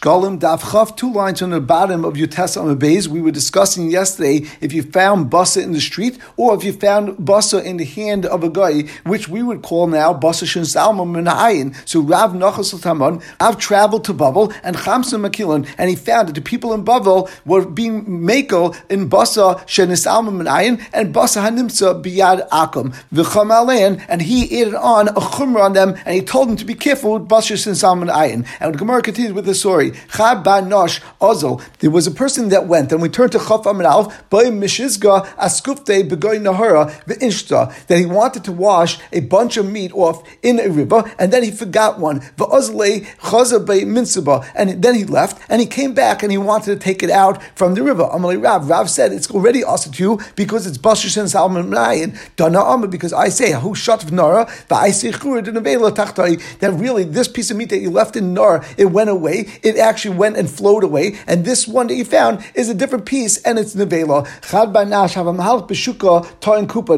Shkalim Daf Chav, two lines on the bottom of your Tessa Beis. We were discussing yesterday if you found basa in the street or if you found basa in the hand of a guy, which we would call now basa shin salma minayin. So Rav Nachas Taman, Rav traveled to Babel and Chamsa Makilon, and he found that the people in Babel were being makel in basa shin salma minayin and basa hanimsa biyad akum v'cham and he added on a chumrah on them, and he told them to be careful with basa shin salma minayin. And Gemara continues with the story. Chab Nosh Ozel. There was a person that went, and we turn to Chaf Amid Alf, by Mishizga Askufte Begoy Nahara Ve'inshta, that he wanted to wash a bunch of meat off in a river, and then he forgot one. Ve'ozle Chaza Bei Minsuba, and then he left, and he came back and he wanted to take it out from the river. Amalei Rav, Rav said it's already also to you because it's Bashish and Salman Mayin, Dana Amma, because I say, who shot of Nara, I say that really this piece of meat that you left in Nara, it went away, it actually went and flowed away, and this one that you found is a different piece, and it's nevela.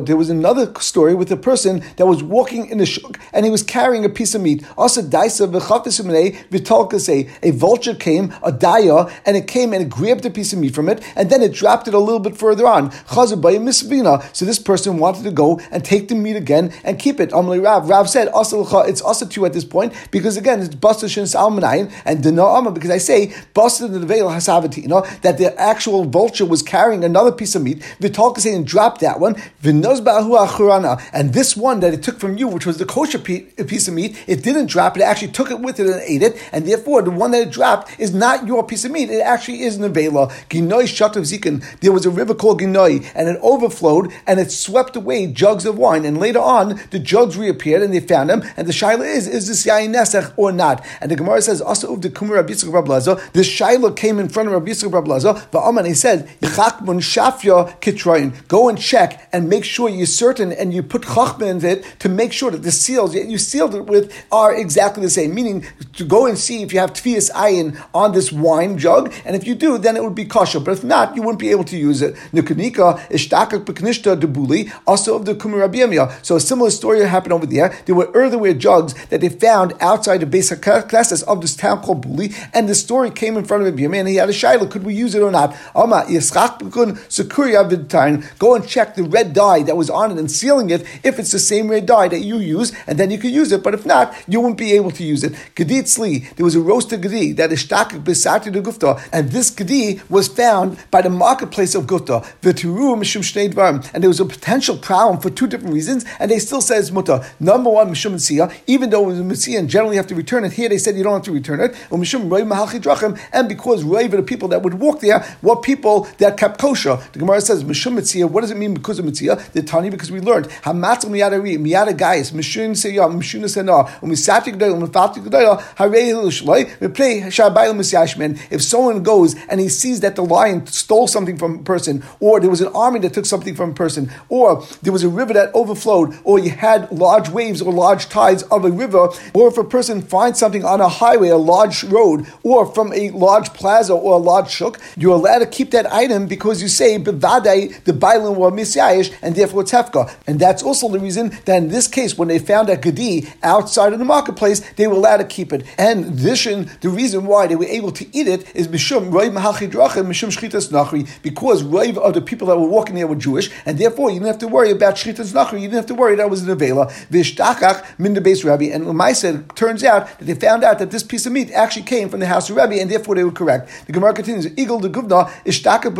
There was another story with a person that was walking in the shuk, and he was carrying a piece of meat. Also, a vulture came, a daya, and it came and it grabbed a piece of meat from it, and then it dropped it a little bit further on. So this person wanted to go and take the meat again and keep it. Amli Rav, Rav said, it's also two at this point, because again, it's Basta Shin Salmanayin, and Because I say busted the veil hasavati, you know, that the actual vulture was carrying another piece of meat. Vitalka and dropped that one. And this one that it took from you, which was the kosher piece of meat, it didn't drop. It actually took it with it and ate it. And therefore, the one that it dropped is not your piece of meat. It actually is nevela. Ginoi shatav zikin. There was a river called Ginoi, and it overflowed and it swept away jugs of wine. And later on, the jugs reappeared and they found them. And the shaila is, is this nesach or not? And the Gemara says, also of the kumar this Shiloh came in front of Rabbi Yitzchak Rabbi Laza, but he said, shafya kitroin. Go and check and make sure you're certain and you put chachma in it to make sure that the seals you sealed it with are exactly the same. Meaning to go and see if you have tfias ayin on this wine jug, and if you do, then it would be kosher. But if not, you wouldn't be able to use it. Nukanika ishtakak beknishta debuli, also of the kumir So a similar story happened over there. There were earthenware jugs that they found outside the basic classes of this town called Buli, and the story came in front of him, and he had a shaila, could we use it or not? Go and check the red dye that was on it and sealing it, if it's the same red dye that you use, and then you could use it. But if not, you won't be able to use it. Gedit Sli, there was a roasted gedi that is shtakik besati de gufta, and this gedi was found by the marketplace of Gufta. And there was a potential problem for two different reasons, and they still says muta. Number one, mishum even though it was a mitzvah and generally have to return it. Here they said you don't have to return it and because Raiva, the people that would walk there, were people that kept kosher. The Gemara says, Mishum Mitzia, what does it mean because of Mitzia? The Tani, because we learned, Hamatz Miyadari, Miyada Gais, Mishun Seya, Mishun Sena, Umisati Gdela, Umifati Gdela, Harei Hilushlai, we play Shabayel Misyashman. If someone goes and he sees that the lion stole something from a person, or there was an army that took something from a person, or there was a river that overflowed, or you had large waves or large tides of a river, or if a person finds something on a highway, a large road, or from a large plaza or a large shuk, you're allowed to keep that item because you say bevadai the bailin were misyayish and therefore it's hefka. And that's also the reason that in this case, when they found a gedi outside of the marketplace, they were allowed to keep it. And addition, the reason why they were able to eat it is mishum mishum nachri because roiv of the people that were walking there were Jewish, and therefore you didn't have to worry about shchitas nachri. You didn't have to worry that was an avela vishtachach min the base rabbi. And Lamai said, turns out that they found out that this piece of meat actually came from the house of Rebbe, and therefore they were correct. The Gemara continues, Eagle de Guvna ishtaka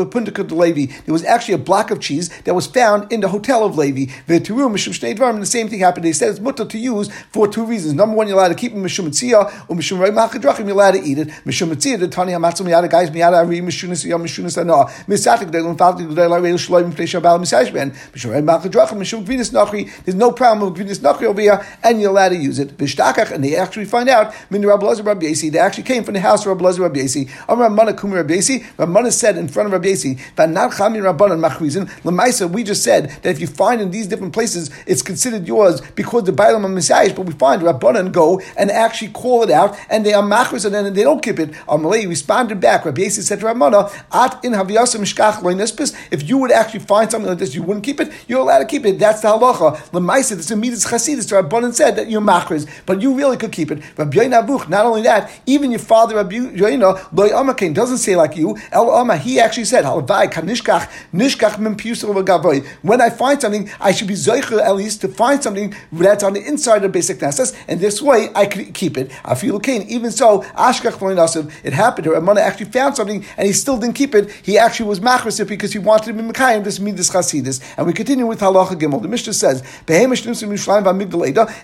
de Levi. There was actually a block of cheese that was found in the hotel of Levi. And the same thing happened. They said it's mutter to use for two reasons. Number one, you're allowed to keep it mishum mitzia, or mishum rei machadrachim, you're allowed to eat it. Mishum mitzia, the tani hamatzum miyada guys miyada ari mishunis yom mishunis ana. Misatik de lumfaltik de la reil shloim mipnei shabal misashben. Mishum rei machadrachim, mishum gvinis nachri. There's no problem with gvinis nachri over here, and you're allowed to use it. Bishtakach, and they actually find out, min Rabbi Lazar Rabbi Yasi, they actually came from the house of Rabbi Lazar Rabbi Yasi. Ramana Kumi Rabbi Yasi. Ramana said in front of Rabbi Yasi, "Vanat Chamin Rabbanan Machrizin." Lemaisa, we just said that if you find in these different places, it's considered yours because the Bailam and Messiah. But we find Rabbanan go and actually call it out, and they are machris, and then they don't keep it. Amalei responded back. Rabbi Yasi said to Ramana, "At in Haviyasa Mishkach Loinespis." If you would actually find something like this, you wouldn't keep it. You're allowed to keep it. That's the halacha. Lemaisa, this is Midas Chasidus. Rabbanan said that you're machris, but you really could keep it. Rabbi Avuch, not only that, even if father Rabbi Yoina loy amakein doesn't say like you. El Ama he actually said kanishkach nishkach min When I find something, I should be zoicher at least to find something that's on the inside of basic nesses, and this way I could keep it. Feel okay. Even so, ashkach it happened. Her Amana actually found something, and he still didn't keep it. He actually was machrisit because he wanted to be mekayim this midas chasidis. And we continue with halacha gimel. The Mishnah says,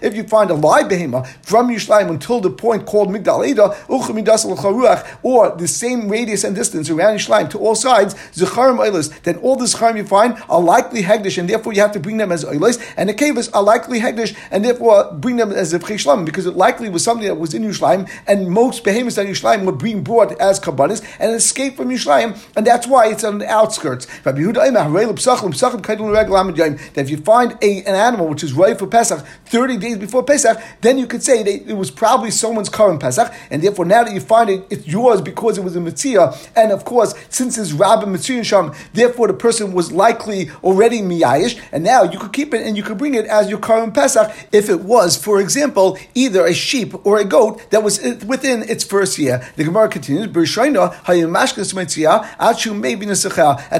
If you find a live behema from Yishlayim until the point called Migdal Eder, or the same radius and distance around Yishlayim to all sides, Zecharim Eilis, then all the Zecharim you find are likely Hegdish, and therefore you have to bring them as Eilis, and the Kavas are likely Hegdish, and therefore bring them as Zevchei Shlam, because it likely was something that was in Yishlayim, and most behemoths that Yishlayim were being brought as Kabbanis, and escaped from Yishlayim, and that's why it's on the outskirts. That if you find a, an animal which is ready for Pesach 30 days before Pesach, then you could say that it was probably someone's current Pesach, and therefore now that you find it, it's yours because it was a Mitzvah, and of course, since it's Rabbi Mitzvah Sham, therefore the person was likely already Miyayish, and now you could keep it and you could bring it as your current Pesach if it was, for example, either a sheep or a goat that was within its first year. The Gemara continues, at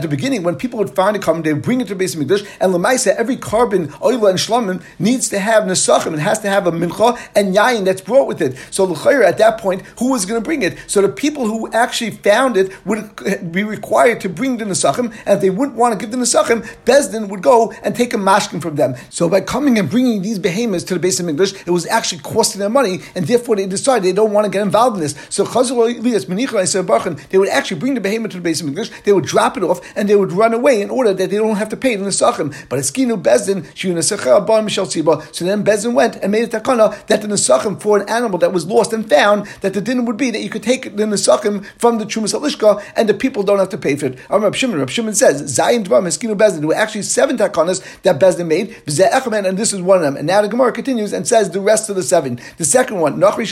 the beginning, when people would find a carbon, they bring it to the base Mikdash, and Lemaisa, every carbon, oil and shlamim, needs to have nesachim, it has to have a mincha and yayin that's brought with it. So at that point, who was going to bring it? So the people who actually found it would be required to bring the nesachim, and if they wouldn't want to give the nesachim, Bezdin would go and take a mashkin from them. So by coming and bringing these behemoths to the base of English, it was actually costing them money, and therefore they decided they don't want to get involved in this. So they would actually bring the behemoth to the base of English, they would drop it off, and they would run away in order that they don't have to pay the nesachim. But it's kinu Bezdin, so then Bezdin went and made a takana that the nesachim for an animal that was lost and found, that the din would be that you could take the nesachim from the Chumas Alishka and the people don't have to pay for it. Rab Shimon, Rab Shimon says, Zayin Dvar Meskinu Bezdin. There were actually seven takanas that Bezdin made, and this is one of them. And now the Gemara continues and says the rest of the seven. The second one, Nachri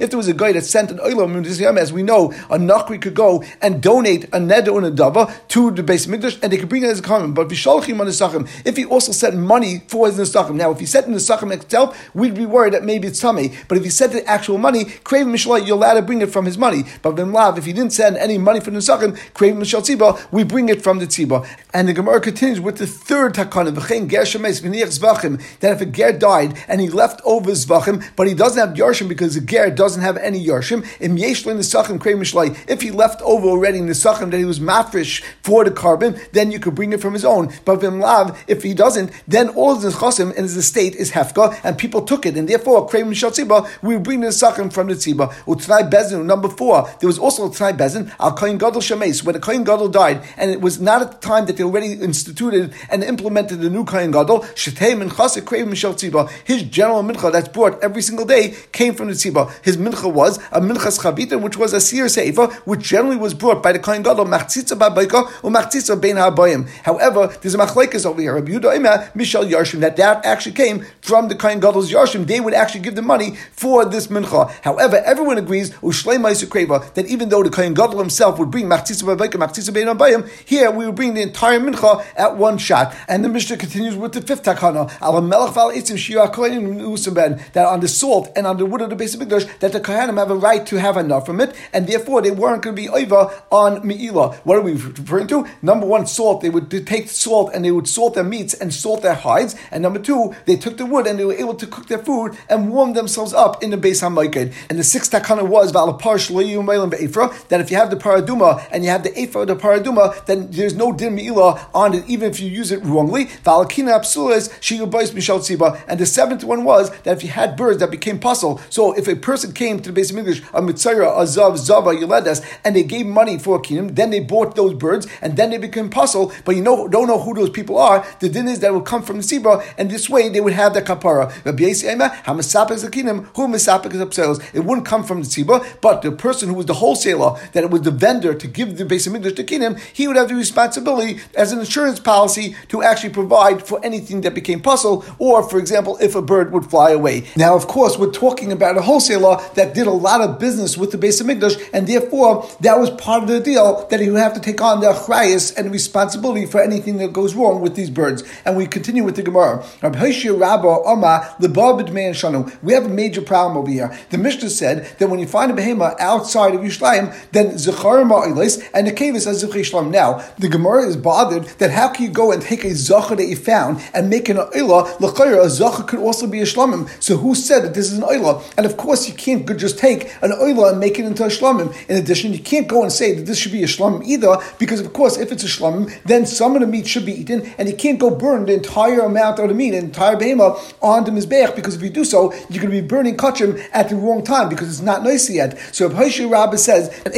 if there was a guy that sent an oilam, as we know, a Nachri could go and donate a neder and a dava to the base Mikdash, and they could bring it as a common. But vishalchim on the if he also sent money for his nesachim. Now, if he sent the nesachim itself, we'd be worried that maybe it's tummy. But if he sent the actual money, Kraven Mishalai, you're allowed to bring it from his money. But Ben Lav, if he didn't send any money for the nesachim, Kraven Mishal Tziba, we bring it from the Tziba. And the Gemara continues with the third takana, v'chein ger shemes zvachim, that if a ger died and he left over zvachim, but he doesn't have yarshim because the ger doesn't have any yarshim, im yeshlin nesachim Kraven Mishalai, if he left over already nesachim that he was mafresh for the carbon, then you could bring it from his own. But Ben Lav, if he doesn't, then all the chosim and his estate is hefka, and people took it, and therefore Kraven Mishal Tziba, we bring the nesachim from the Tziba. Utnai Bezin, number four, there was also a Tnai Bezin, Al Kohen Gadol Shemes, when the Kohen Gadol died, and it was not at the time that they already instituted and implemented the new Kohen Gadol, Shetei Minchas Krev Mishal Tziba. His general mincha that's brought every single day came from the Tziba. His mincha was a minchas chabita, which was a seer seifa, which generally was brought by the Kohen Gadol, machtzitza ba'bayka, or bein ha'bayim. However, there's a machlekes over here, Rabbi Yudah Mishal Yarshim, that that actually came from the Kohen Gadol's Yarshim. They would actually give the money for this mincha. However, everyone agrees, that even though the Kohen Gadol himself would bring bein ha'bayim, here we would bring the entire mincha at one shot. And the Mishnah continues with the fifth takana, that on the salt and on the wood of the base of Mikdash, that the Kohanim have a right to have enough from it, and therefore they weren't going to be over on Me'ilah. What are we referring to? Number one, salt. They would take salt and they would salt their meats and salt their hides. And number two, they took the wood and they were able to cook their food and warm themselves up in the base HaMaikid. And the sixth takana was that if you have the paraduma and you have the ephah of the paraduma, then there's no din Me'ilah on it, even if you use it wrongly. And the seventh one was that if you had birds that became puzzle, so if a person came to the base of English, a mitzayra, a zav, zava, yeledes, and they gave money for a kingdom, then they bought those birds, and then they became puzzle, but you know don't know who those people are, the din is that will come from the and this way they would have the kapara. It wouldn't come from the Sibra, but the person who was the wholesaler, that it was the vendor to give the base of English to kingdom, he would have the responsibility as an insurance policy to actually provide for anything that became puzzle, or for example, if a bird would fly away. Now, of course, we're talking about a wholesaler that did a lot of business with the base of English, and therefore that was part of the deal that he would have to take on the achrayas and responsibility for anything that goes wrong with these birds. And we continue with the Gemara. We have a major problem over here. The Mishnah Mishnah said that when you find a behema outside of Yishlayim, then Zechar Ma'ilis and the Kavis as Zechar Now, the Gemara is bothered that how can you go and take a Zachar that you found and make an Oila, L'chayr, a Zachar could also be a Shlamim. So who said that this is an Oila? And of course, you can't just take an Oila and make it into a Shlamim. In addition, you can't go and say that this should be a Shlamim either, because of course, if it's a Shlamim, then some of the meat should be eaten, and you can't go burn the entire amount of the meat, the entire behema, on the Mizbeach, because if you do so, you're going to be burning kachim at the wrong time, because it's not nice yet. So Haishu Rabbah says, that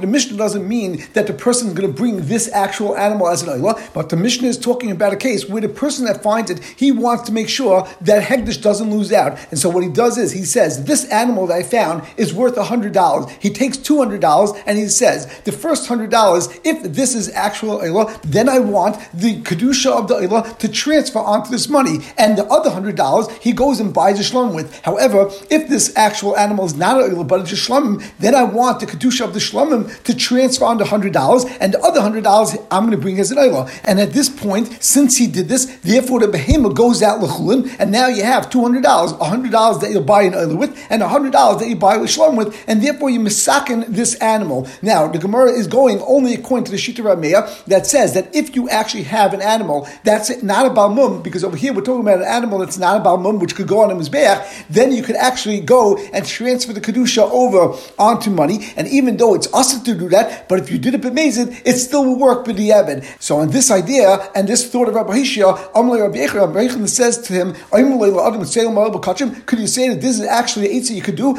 the Mishnah doesn't mean that the person is going to bring this actual animal as an Oila, but the Mishnah is talking about a case where the person that finds it, he wants to make sure that Hegdish doesn't lose out. And so what he does is he says, This animal that I found is worth $100. He takes $200 and he says, The first $100, if this is actual Eilah, then I want the Kedusha of the Eilah to transfer onto this money. And the other $100, he goes and buys a Shlom with. However, if this actual animal is not Eilah, but it's a Shlomim, then I want the Kedusha of the Shlomim to transfer on onto $100, and the other $100 I'm going to bring as an Eilah. And at this point, since he did this, therefore the behemoth goes out Lechulin, and now you have $200, $100 that you'll buy an Eilah with, and $100 that you buy with Shlom with, and therefore you misakin this animal. Now, the Gemara is going only according to the Shita Rameya that says that if you actually have an animal that's not a Balmum, because over here we're talking about an animal that's not a Balmum, which could go on a Mizbeach, then you could actually go and transfer the Kedusha over onto money, and even though it's us to do that, but if you did it b'mezid, it still will work the Evid. So on this idea, and this thought of Rabbi Hishia, Amalei Rabbi Echra, Rabbi Echra says to him, could you say that this is actually an you could do?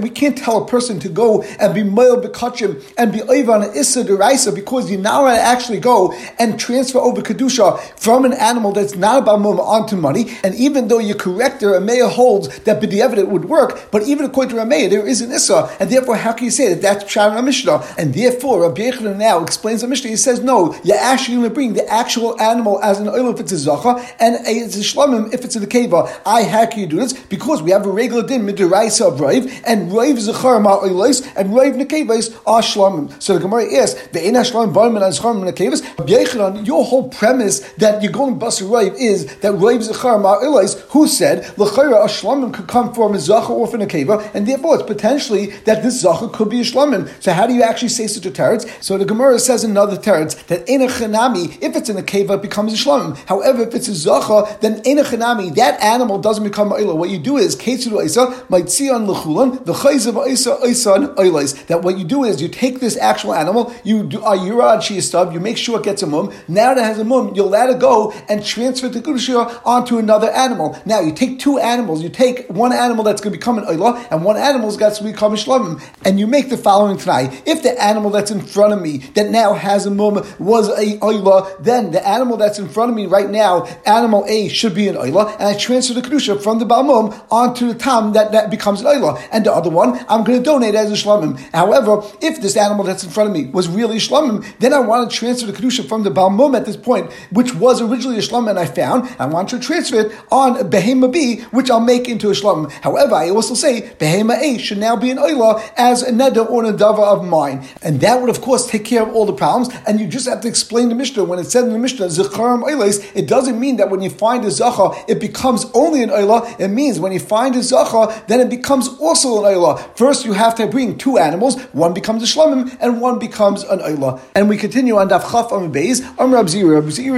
We can't tell a person to go and be Mail Bekachim and be Oivan Issa Deraisa because you now actually go and transfer over Kedusha from an animal that's not about Mum onto money. And even though you're correct, there Rameya holds that B'di'evid would work, but even according to Rameya, there is an Issa, and therefore how can you say that that's Pshat Mishnah? And therefore, Rabbi Yechon now explains the Mishnah. He says, no, you're actually going to bring the actual animal as an oil if it's a Zacha, and it's a Shlamim if it's the Keva. I, how can you do this? Because we have a regular din, Midiraisa of Raiv, and Raiv Zachar Ma'oilais, and Raiv Nekevas are Shlamim. So the Gemara asks, the Eina Shlamim and Zachar Nekevas, Rabbi your whole premise that you're going Bas Raiv is that Raiv Zachar Ma'oilais, who said, L'chayra, a Shlamim could come from a Zachar or from a And therefore it's potentially that this Zachar could be a Shlamim. So how do you actually say such a teretz? So the Gemara says another teretz that in a Chanami, if it's in a Keva, it becomes a Shlamim. However, if it's a Zachar, then in a Chanami, that animal doesn't become Ma'ila. What you do is, Ketsu Isa, Maitzion Lechulan, the Chayzav Isa, Isa, Oilais. That what you do is you take this actual animal, you do a Yurad Shia you make sure it gets a mum. Now that it has a mum, you'll let it go and transfer the Kudushia onto another animal. Now you take two animals, you take one animal that's going to become an Oila, and one animal's got to become a Shlamim. And you make the following tonight. If the animal that's in front of me that now has a mum was a Oila, then the animal that's in front of me right now, animal A should be an Oila, and I transfer the Kedusha from the Balmum onto the Tam that, that becomes an Oila. And the other one, I'm going to donate as a Shlamim. However, if this animal that's in front of me was really Shlamim, then I want to transfer the Kedusha from the Balmum at this point, which was originally a Shlamim and I found, I want to transfer it on Behema B, which I'll make into a Shlamim. However, I also say Behema A should now be an Oila as a Neda or a Dava of mine. And that would, of course, take care of all the problems, and you just have to explain the Mishnah. When it said in the Mishnah, Zecharim Oilas, it doesn't mean that when you find a Zacha, it becomes only an Oila. It means when you find a Zacha, then it becomes also an Oila. First, you have to bring two animals, one becomes a Shlamim, and one becomes an Oila. And we continue on Daf Chaf Am Beis, Am Zira.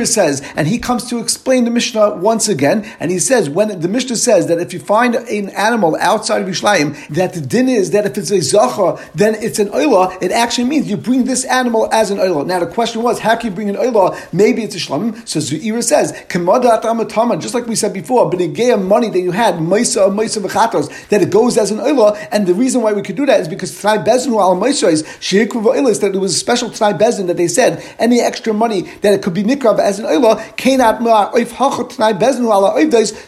Says, and he comes to explain the Mishnah once again, and he says, when the Mishnah says that if you find an animal outside of Yishlayim, that the din is that if it's a Zacha, then it's an Oila, it actually means you bring this animal as an Oila. Now the question was, how can you bring an Oila? Maybe it's a Shlamim. So Zuira says, just like we said before, but a money that you had, Maisa Maisa V'chatos, that it goes as an Oila, and the reason why we could do that is because T'nai Bezin al Maisa is that it was a special T'nai Bezin that they said any extra money that it could be Nikrav as an Oila, Kainat Ma'oif Hachat T'nai Bezin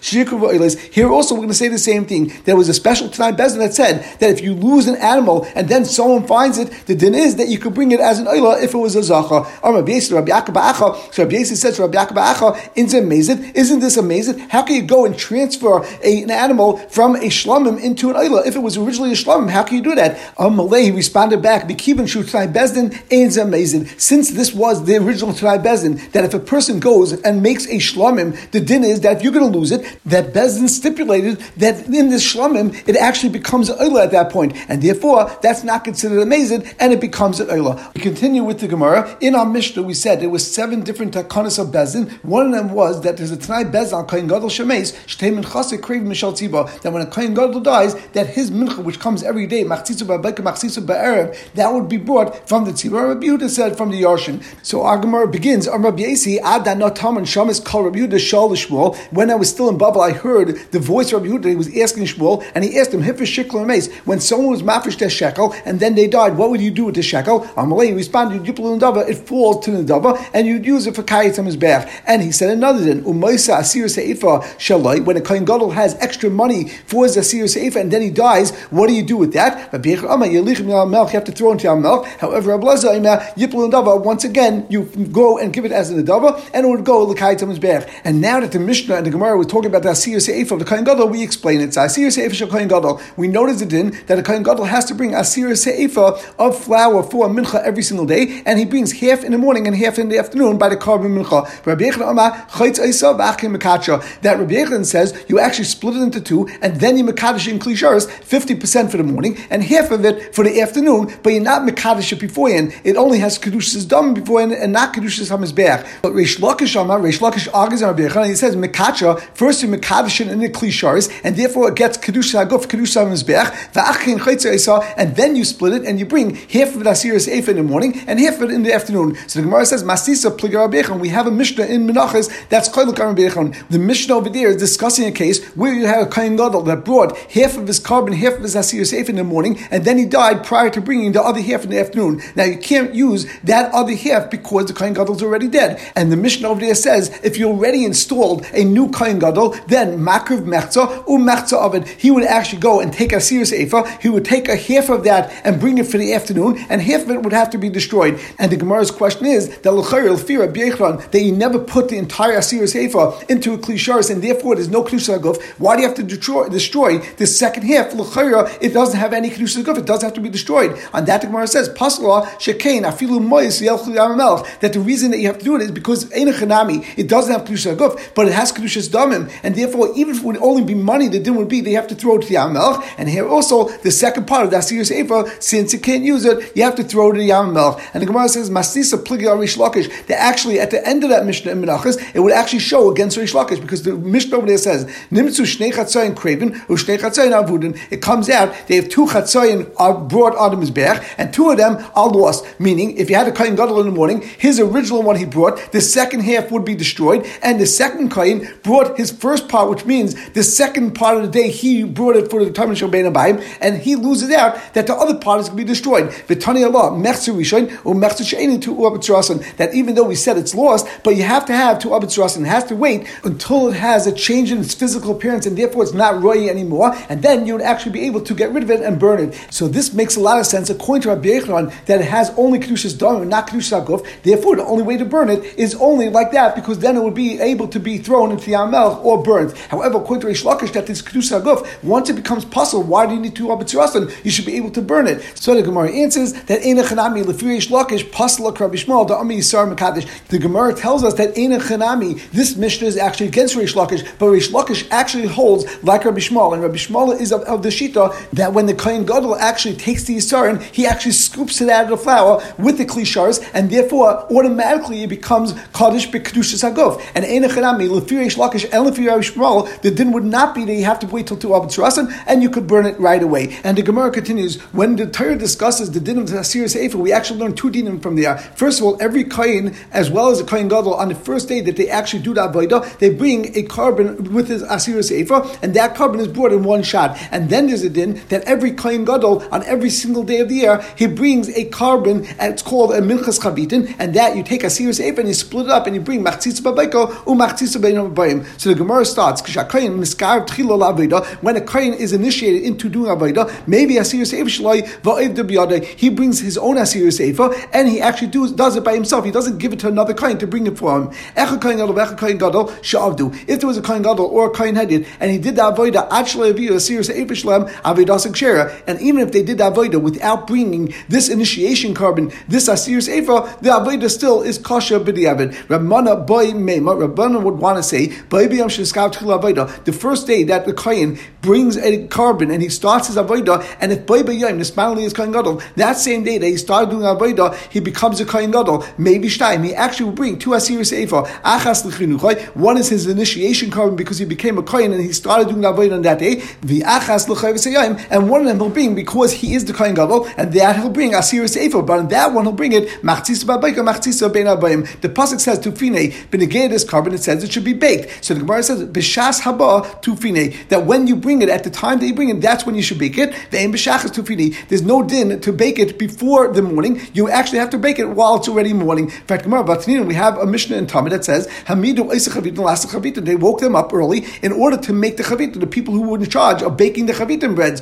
Sheiku Here also we're going to say the same thing. There was a special T'nai Bezin that said that if you lose an animal and then someone finds it, the din is that you could bring it as an Oila if it was a Zacha. Or Rabbi Yisrael, Rabbi. So Rabbi Yisrael says to Rabbi Acha, amazing? Isn't this amazing? How can you go and transfer a, an animal from a shlamim into an oila? If it was originally a shlamim, how can you do that? Um, Malay responded back, Bekivin Shu Tanai Bezdin, ain't amazing. Since this was the original Tanai Bezdin, that if a person goes and makes a shlamim, the din is that if you're going to lose it, that Bezdin stipulated that in this shlamim, it actually becomes an oila at that point, and therefore that's not considered amazing, and it becomes an oila. We continue with the Gemara. In our Mishnah, we said there were seven different takanas of bezin. One of them was that there's a Tanai bezin Kohen Gadol Shemes Shtei Minchase Crave Mishal Tziba. That when a Kohen Gadol dies, that his mincha, which comes every day, Machzitzu Ba'Beka Machzitzu Ba'Erev, that would be brought from the Tziba. Rabbi Yehuda said from the Yarshin. So our Gemara begins. Rabbi Yasi Ada Taman Shamis Kal Rabbi Yehuda Shal. When I was still in Babel, I heard the voice of Rabbi Yehuda. He was asking Shmuel, and he asked him, When someone was mafish their shekel and then they died, what would you do with the shekel? Amalei responded, you plunder it falls to the dava, and you'd use it for kayit on his back. And he said another thing, Umaisa Asir Seifa Shalai, when a Kohen Gadol has extra money for his Asir Seifa and then he dies, what do you do with that? You have to throw into milk. However, once again, you go and give it as an adava, and it would go on his back. And now that the Mishnah and the Gemara were talking about the Asir Seifa of the Kohen Gadol, we explain it. Asir Seifa Shal Kohen Gadol. We notice it in that a Kohen Gadol has to bring Asir Seifa of flour for a mincha every single day, and he brings half in the morning and half in the afternoon by the carbon mincha. Rabbi That Rabbi Yechon says you actually split it into two, and then you mekadosh in klisharis, 50% for the morning, and half of it for the afternoon, but you're not mekadosh it beforehand. It only has kedushas dam beforehand, and not kedushas hamizbeach. But Reish Lakish Amar, Reish Lakish on Rabbi Yechon, he says mekacha, first you mekadosh in the klisharis, and therefore it gets kedushas haguf, kedushas hamizbeach, and then you split it, and you bring half of it asiris eif in the morning, and half of it in the afternoon. So the Gemara says, Masisa Pligar We have a Mishnah in Menachas that's Koil Karim The Mishnah over there is discussing a case where you have a Kain Gadol that brought half of his carbon, half of his Asir Seif in the morning, and then he died prior to bringing the other half in the afternoon. Now you can't use that other half because the Kain Gadol is already dead. And the Mishnah over there says, if you already installed a new Kain Gadol, then Makriv Mechza, or Mechza of it, he would actually go and take a serious Eifa, he would take a half of that and bring it for the afternoon, and half of it would have to be destroyed. And the Gemara's question is that that you never put the entire Asir Seifa into a Klisharis, and therefore there's no Kedusha Guf. Why do you have to destroy, destroy the second half? It doesn't have any Kedusha Guf. It doesn't have to be destroyed. On that, the Gemara says, Pasla Shekain Afilu Mois that the reason that you have to do it is because Einachanami, it doesn't have Kedusha Guf, but it has Kedusha's Damim, and therefore, even if it would only be money, the din would be they have to throw it to the Yamelch. And here also, the second part of the Asir Seifa, since you can't use it, you have to throw it to the Yamelch. And the Gemara says, Masisa Pligi Reish Lakish, that actually at the end of that Mishnah in Menachas, it would actually show against Reish Lakish because the Mishnah over there says, Nimtzu Shnei Chatzayin Kraven, Ushnei Chatzayin Avudin. It comes out, they have two Chatzayin are brought on his back, and two of them are lost. Meaning, if you had a Kain Gadol in the morning, his original one he brought, the second half would be destroyed, and the second Kain brought his first part, which means the second part of the day he brought it for and he loses out that the other part is going to be destroyed. That even though we said it's lost, but you have to have to Abitz Rasan. It has to wait until it has a change in its physical appearance and therefore it's not roy anymore, and then you would actually be able to get rid of it and burn it. So this makes a lot of sense according to Rabbi Yechon that it has only Kedushas Dom and not Kedushas Aguf. Therefore, the only way to burn it is only like that because then it would be able to be thrown into the Amel or burnt. However, according to Reish Lakish, that this Kedushas Aguf, once it becomes puzzle, why do you need to Abitz Rasan? You should be able to burn it. So the Gemara answers that Einachanami Lefi Reish Lakish, Pasla Rabbi Shmuel, the Ami Yisar Mekadesh. The Gemara tells us that Ein Chanami, this Mishnah is actually against Reish Lakish, but Reish Lakish actually holds like Rabbi Shmuel, and Rabbi Shmuel is of, of the Shita that when the Kohen Gadol actually takes the Yisarin, he actually scoops it out of the flour with the Klishars, and therefore automatically it becomes Kaddish B'Kedushas Hagof. And Ein Chanami, Lefi Reish Lakish, and Lefi Rabbi Shmuel, the din would not be that you have to wait till two Abba and you could burn it right away. And the Gemara continues, when the Torah discusses the din of the Asir Sefer, we actually learn two dinim from there. First of all, every Kain, as well as a Kain Gadol, on the first day that they actually do the Avodah, they bring a carbon with his Asir Sefer, and that carbon is brought in one shot. And then there's a din that every Kain Gadol, on every single day of the year, he brings a carbon, and it's called a Minchas Chavitin, and that you take Asir Sefer and you split it up and you bring Machtzitz Babayko, or Machtzitz Babayim. So the Gemara starts, when a Kain is initiated into doing Avodah, maybe Asir Sefer Shalai, he brings his own Asir Sefer, and he actually do, does it by himself. He doesn't give it to another Kohen to bring it for him. If there was a Kohen Gadol or a Kohen Headed, and he did the Avodah, actually a serious Eifishlem, Avedasik Shera, and even if they did the Avodah without bringing this initiation carbon, this Asir's Eifa, the Avodah still is Kasha B'diavad. Rabbana Boy Mema, Rabbana would want to say, the first day that the Kohen brings a carbon and he starts his avodah, and if Boy the Smalali is Kohen Gadol, that same day that he started doing avodah, he becomes a Kohen Gadol, maybe Shtaim, he actually will bring two Asiris Eifa, Achas L'chinuchai, one is his initiation carbon because he became a Kohen and he started doing avodah on that day, the Achas L'chai and one of them he'll bring because he is the Kohen Gadol, and that he'll bring Asiris Eifa, but on that one he'll bring it, Machtzisa Babayka, Machtzisa Ben Abayim. The Pasuk says, Tufine, Benegay this carbon, it says it should be baked. So the Gemara says, Bishas Haba Tufine, that when you bring it, at the time that you bring it, that's when you should bake it. There's no din to bake it before the morning. You actually have to bake it while it's already morning. In fact, we have a Mishnah in Talmud that says, Hamidu they woke them up early in order to make the Chavita, the people who were in charge of baking the Chavitim breads.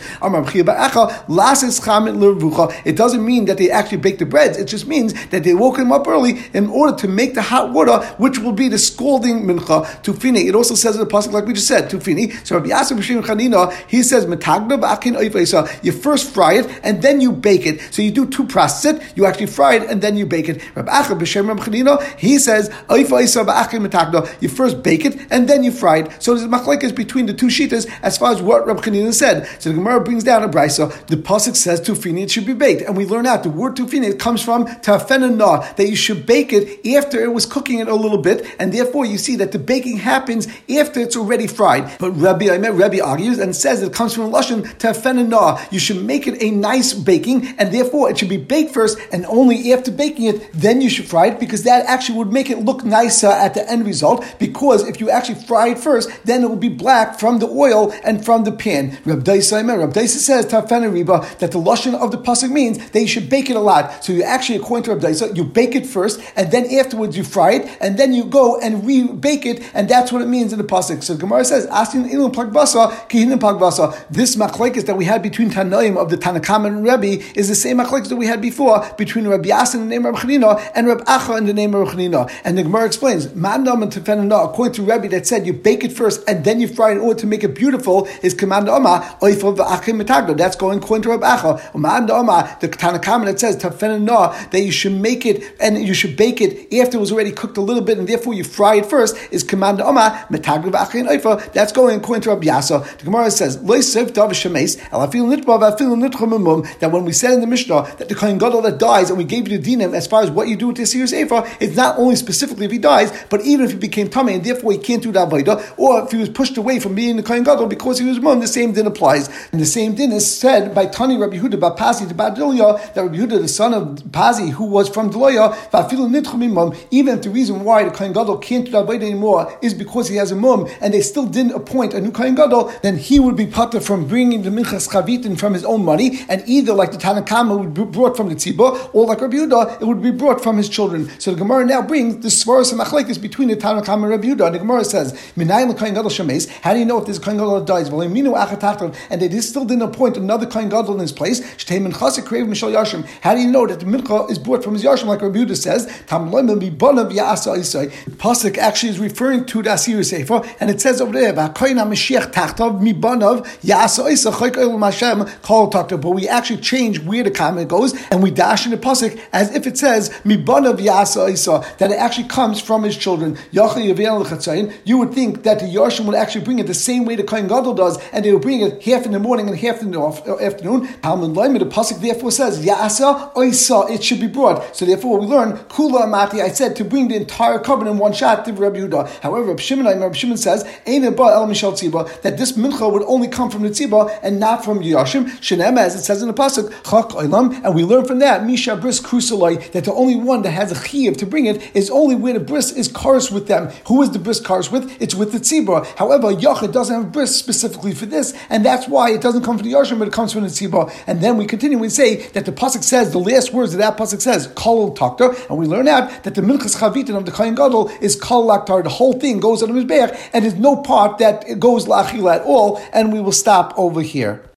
It doesn't mean that they actually bake the breads, it just means that they woke them up early in order to make the hot water, which will be the scalding mincha, tufini. It also says in the pasuk, like we just said, tufini. So Rabbi Yasser B'Shem Chanina, he says. You first fry it and then you bake it. So you do two processes. You actually fry it and then you bake it. He says. You first bake it and then you fry it. So there's machlekes between the two shitas as far as what Rabbi Chanina said. So the Gemara brings down a brisa. The pasuk says tufini, it should be baked, and we learn out the word tufini comes from tafenana that you should bake it after it was cooking it a little bit, and therefore you see that the baking happens after it's already fried. But Rabbi, I met Rabbi argues and says it comes from Lashon tafenana. You should make it a nice baking, and therefore it should be baked first, and only after baking it, then you should fry it, because that actually would make it look nicer at the end result. Because if you actually fry it first, then it will be black from the oil and from the pan. Rabbi Daisa, Rabbi Daisa says riba that the Lashon of the pasuk means that you should bake it a lot. So you actually, according to Rabbi Daisa, you bake it first, and then afterwards you fry it, and then you go and re-bake it, and that's what it means in the pasuk. So Gemara says, "Asking ilum pagbasa kihinim pagbasa." This machlekes that we had between Tanoim of the Tanakam and Rebbe is the same machlekes that we had before between Rabbi Yasin in the name of Chanina and Rabbi Acha in the name of Chanina. And the Gemara explains, "Mandam and Tefenana," according to Rebbe that said you bake it first and then you fry it in order to make it beautiful, is command Oma oifel v'achim metagdo. That's going according to Rabbi Acha. Command Oma, the Tanakam that says Tefenana that you should make it and you should bake it after it was already cooked a little bit, and therefore you fry it first, is command Oma, metagriv achin oifa. That's going according to Rabbi Yasa. The Gemara says, that when we said in the Mishnah that the Kohen Gadol that dies, and we gave you the dinim as far as what you do with the Sirius Efa, it's not only specifically if he dies, but even if he became tummy, and therefore he can't do that Vaida, or if he was pushed away from being the Kohen Gadol because he was mum, the same din applies. And the same din is said by Tani Rabbi Huda Bapasi to Badilya, that Rabbi Huda, the son of Pazi, who was from Deloya, even if the reason why the Kohen Gadol can't do that anymore is because he has a mum, and they still didn't appoint a new Kohen Gadol, then he would be from bringing the Minchas Chavitin from his own money, and either like the Tanakama would be brought from the Tzibah, or like Rabbi Yehuda, it would be brought from his children. So the Gemara now brings the Svaras and Machlekes between the Tanakama and Rabbi Yehuda. And the Gemara says, Minayim Kohen Gadol Shemes, how do you know if this Kohen Gadol dies? Well, and they still didn't appoint another Kohen Gadol in his place. How do you know that the Mincha is brought from his Yashim, like Rabbi Yehuda says? The pasuk actually is referring to the Asir Sefer, and it says over there, Mashiach Tachtav Mibanav Isa Mashem. But we actually change where the comment goes, and we dash in the Pasuk as if it says Mibanav Yasa that it actually comes from his children. You would think that the Yashim would actually bring it the same way the Kohen Gadol does, and they would bring it half in the morning and half in the uh, afternoon. Talmud the Pasuk therefore says Yasa Isa, it should be brought. So therefore we learn Kula Amati, I said to bring the entire covenant in one shot to Rabbi Yehuda. However, Rabbi Shimon, Rabbi Shimon says, El Mishal Tziba, that this mincha would only come from the Tziba and not from Yashim. Shenem, as it says in the Pasuk, Chak Olam, and we learn from that, Misha Bris Krusaloi, that the only one that has a chiv to bring it is only where the bris is cars with them. Who is the bris cars with? It's with the Tziba. However, Yachid doesn't have bris specifically for this, and that's why it doesn't come from the Yashim, but it comes from the Tziba. And then we continue and say that the Pasuk says, the last words of that Pasuk says, Kol Takta, and we learn out that the Minchas Chavitin of the Kohen Gadol is Kol Laktar. The whole thing goes on his back, and there's no part that goes Lachila at all, and we will stop over here.